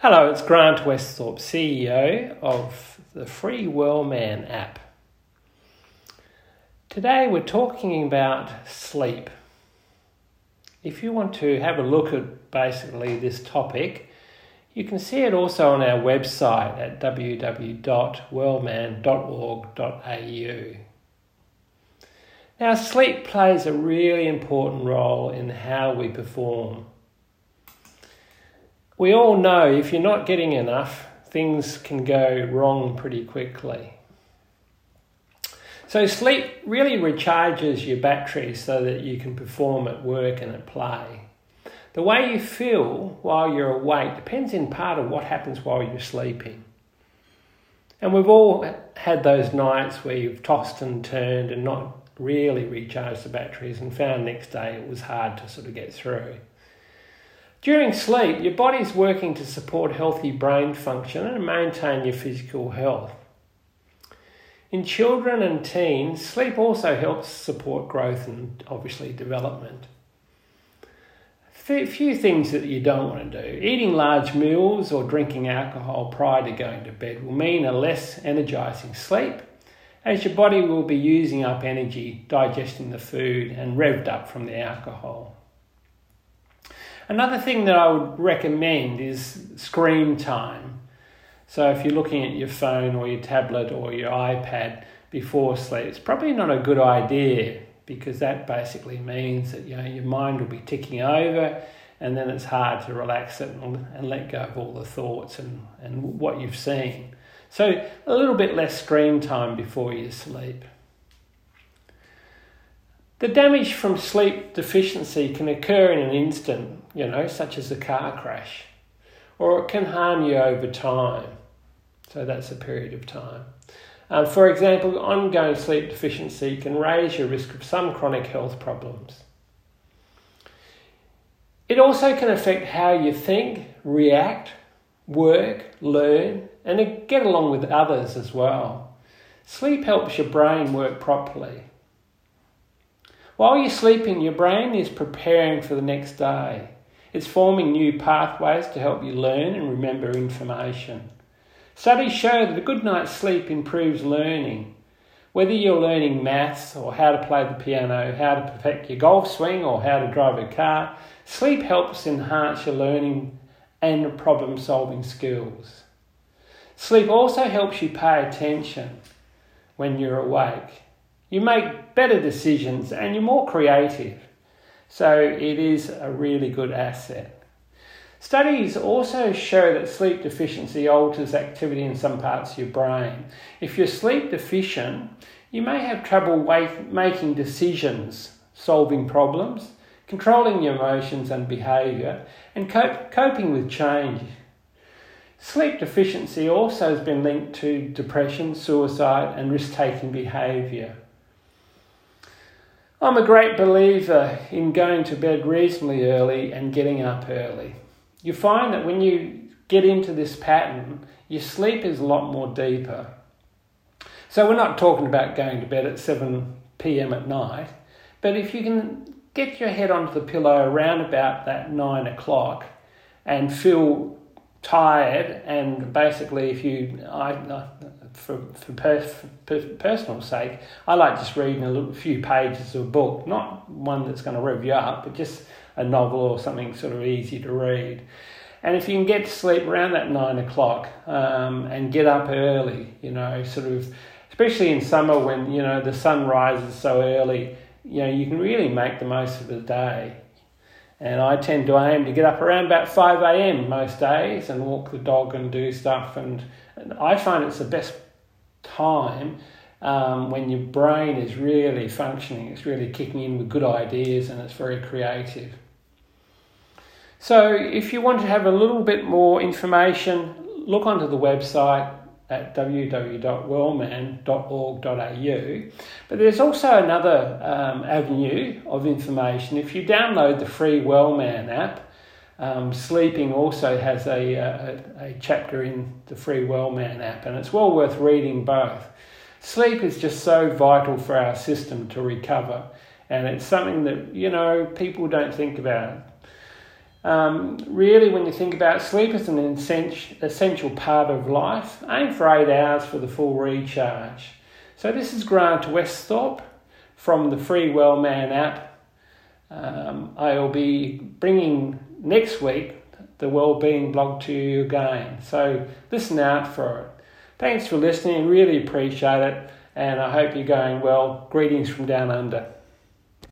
Hello, it's Grant Westhorpe, CEO of the Free Wellman app. Today we're talking about sleep. If you want to have a look at basically this topic, you can see it also on our website at www.wellman.org.au. Now, sleep plays a really important role in how we perform we all know if you're not getting enough, things can go wrong pretty quickly. So, sleep really recharges your battery so that you can perform at work and at play. The way you feel while you're awake depends in part on what happens while you're sleeping. And we've all had those nights where you've tossed and turned and not really recharged the batteries and found next day it was hard to sort of get through. During sleep, your body's working to support healthy brain function and maintain your physical health. In children and teens, sleep also helps support growth and obviously development. A few things that you don't want to do. Eating large meals or drinking alcohol prior to going to bed will mean a less energizing sleep, as your body will be using up energy digesting the food and revved up from the alcohol. Another thing that I would recommend is screen time. So if you're looking at your phone or your tablet or your iPad before sleep, it's probably not a good idea because that basically means that you know your mind will be ticking over and then it's hard to relax it and, and let go of all the thoughts and, and what you've seen. So a little bit less screen time before you sleep. The damage from sleep deficiency can occur in an instant you know, such as a car crash, or it can harm you over time. So that's a period of time. Um, for example, ongoing sleep deficiency can raise your risk of some chronic health problems. It also can affect how you think, react, work, learn, and get along with others as well. Sleep helps your brain work properly. While you're sleeping, your brain is preparing for the next day. It's forming new pathways to help you learn and remember information. Studies show that a good night's sleep improves learning. Whether you're learning maths or how to play the piano, how to perfect your golf swing, or how to drive a car, sleep helps enhance your learning and problem solving skills. Sleep also helps you pay attention when you're awake. You make better decisions and you're more creative. So it is a really good asset. Studies also show that sleep deficiency alters activity in some parts of your brain. If you're sleep deficient, you may have trouble making decisions, solving problems, controlling your emotions and behaviour, and coping with change. Sleep deficiency also has been linked to depression, suicide, and risk taking behaviour. I'm a great believer in going to bed reasonably early and getting up early. You find that when you get into this pattern, your sleep is a lot more deeper. So, we're not talking about going to bed at 7 pm at night, but if you can get your head onto the pillow around about that 9 o'clock and feel tired and basically if you I, for, for, per, for, personal sake I like just reading a little, few pages of a book not one that's going to rev you up but just a novel or something sort of easy to read. And if you can get to sleep around that nine o'clock um, and get up early you know sort of especially in summer when you know the sun rises so early you know you can really make the most of the day and I tend to aim to get up around about 5 a.m. most days and walk the dog and do stuff. And, and I find it's the best time um, when your brain is really functioning, it's really kicking in with good ideas and it's very creative. So, if you want to have a little bit more information, look onto the website at www.wellman.org.au. But there's also another um, avenue of information. If you download the free Wellman app, um, sleeping also has a, a, a, chapter in the free Wellman app, and it's well worth reading both. Sleep is just so vital for our system to recover, and it's something that, you know, people don't think about. Um, really, when you think about sleep is an essential part of life. Aim for eight hours for the full recharge. So this is Grant Westhorpe from the Free Well Man app. Um, I'll be bringing next week the Wellbeing blog to you again. So listen out for it. Thanks for listening. Really appreciate it. And I hope you're going well. Greetings from down under.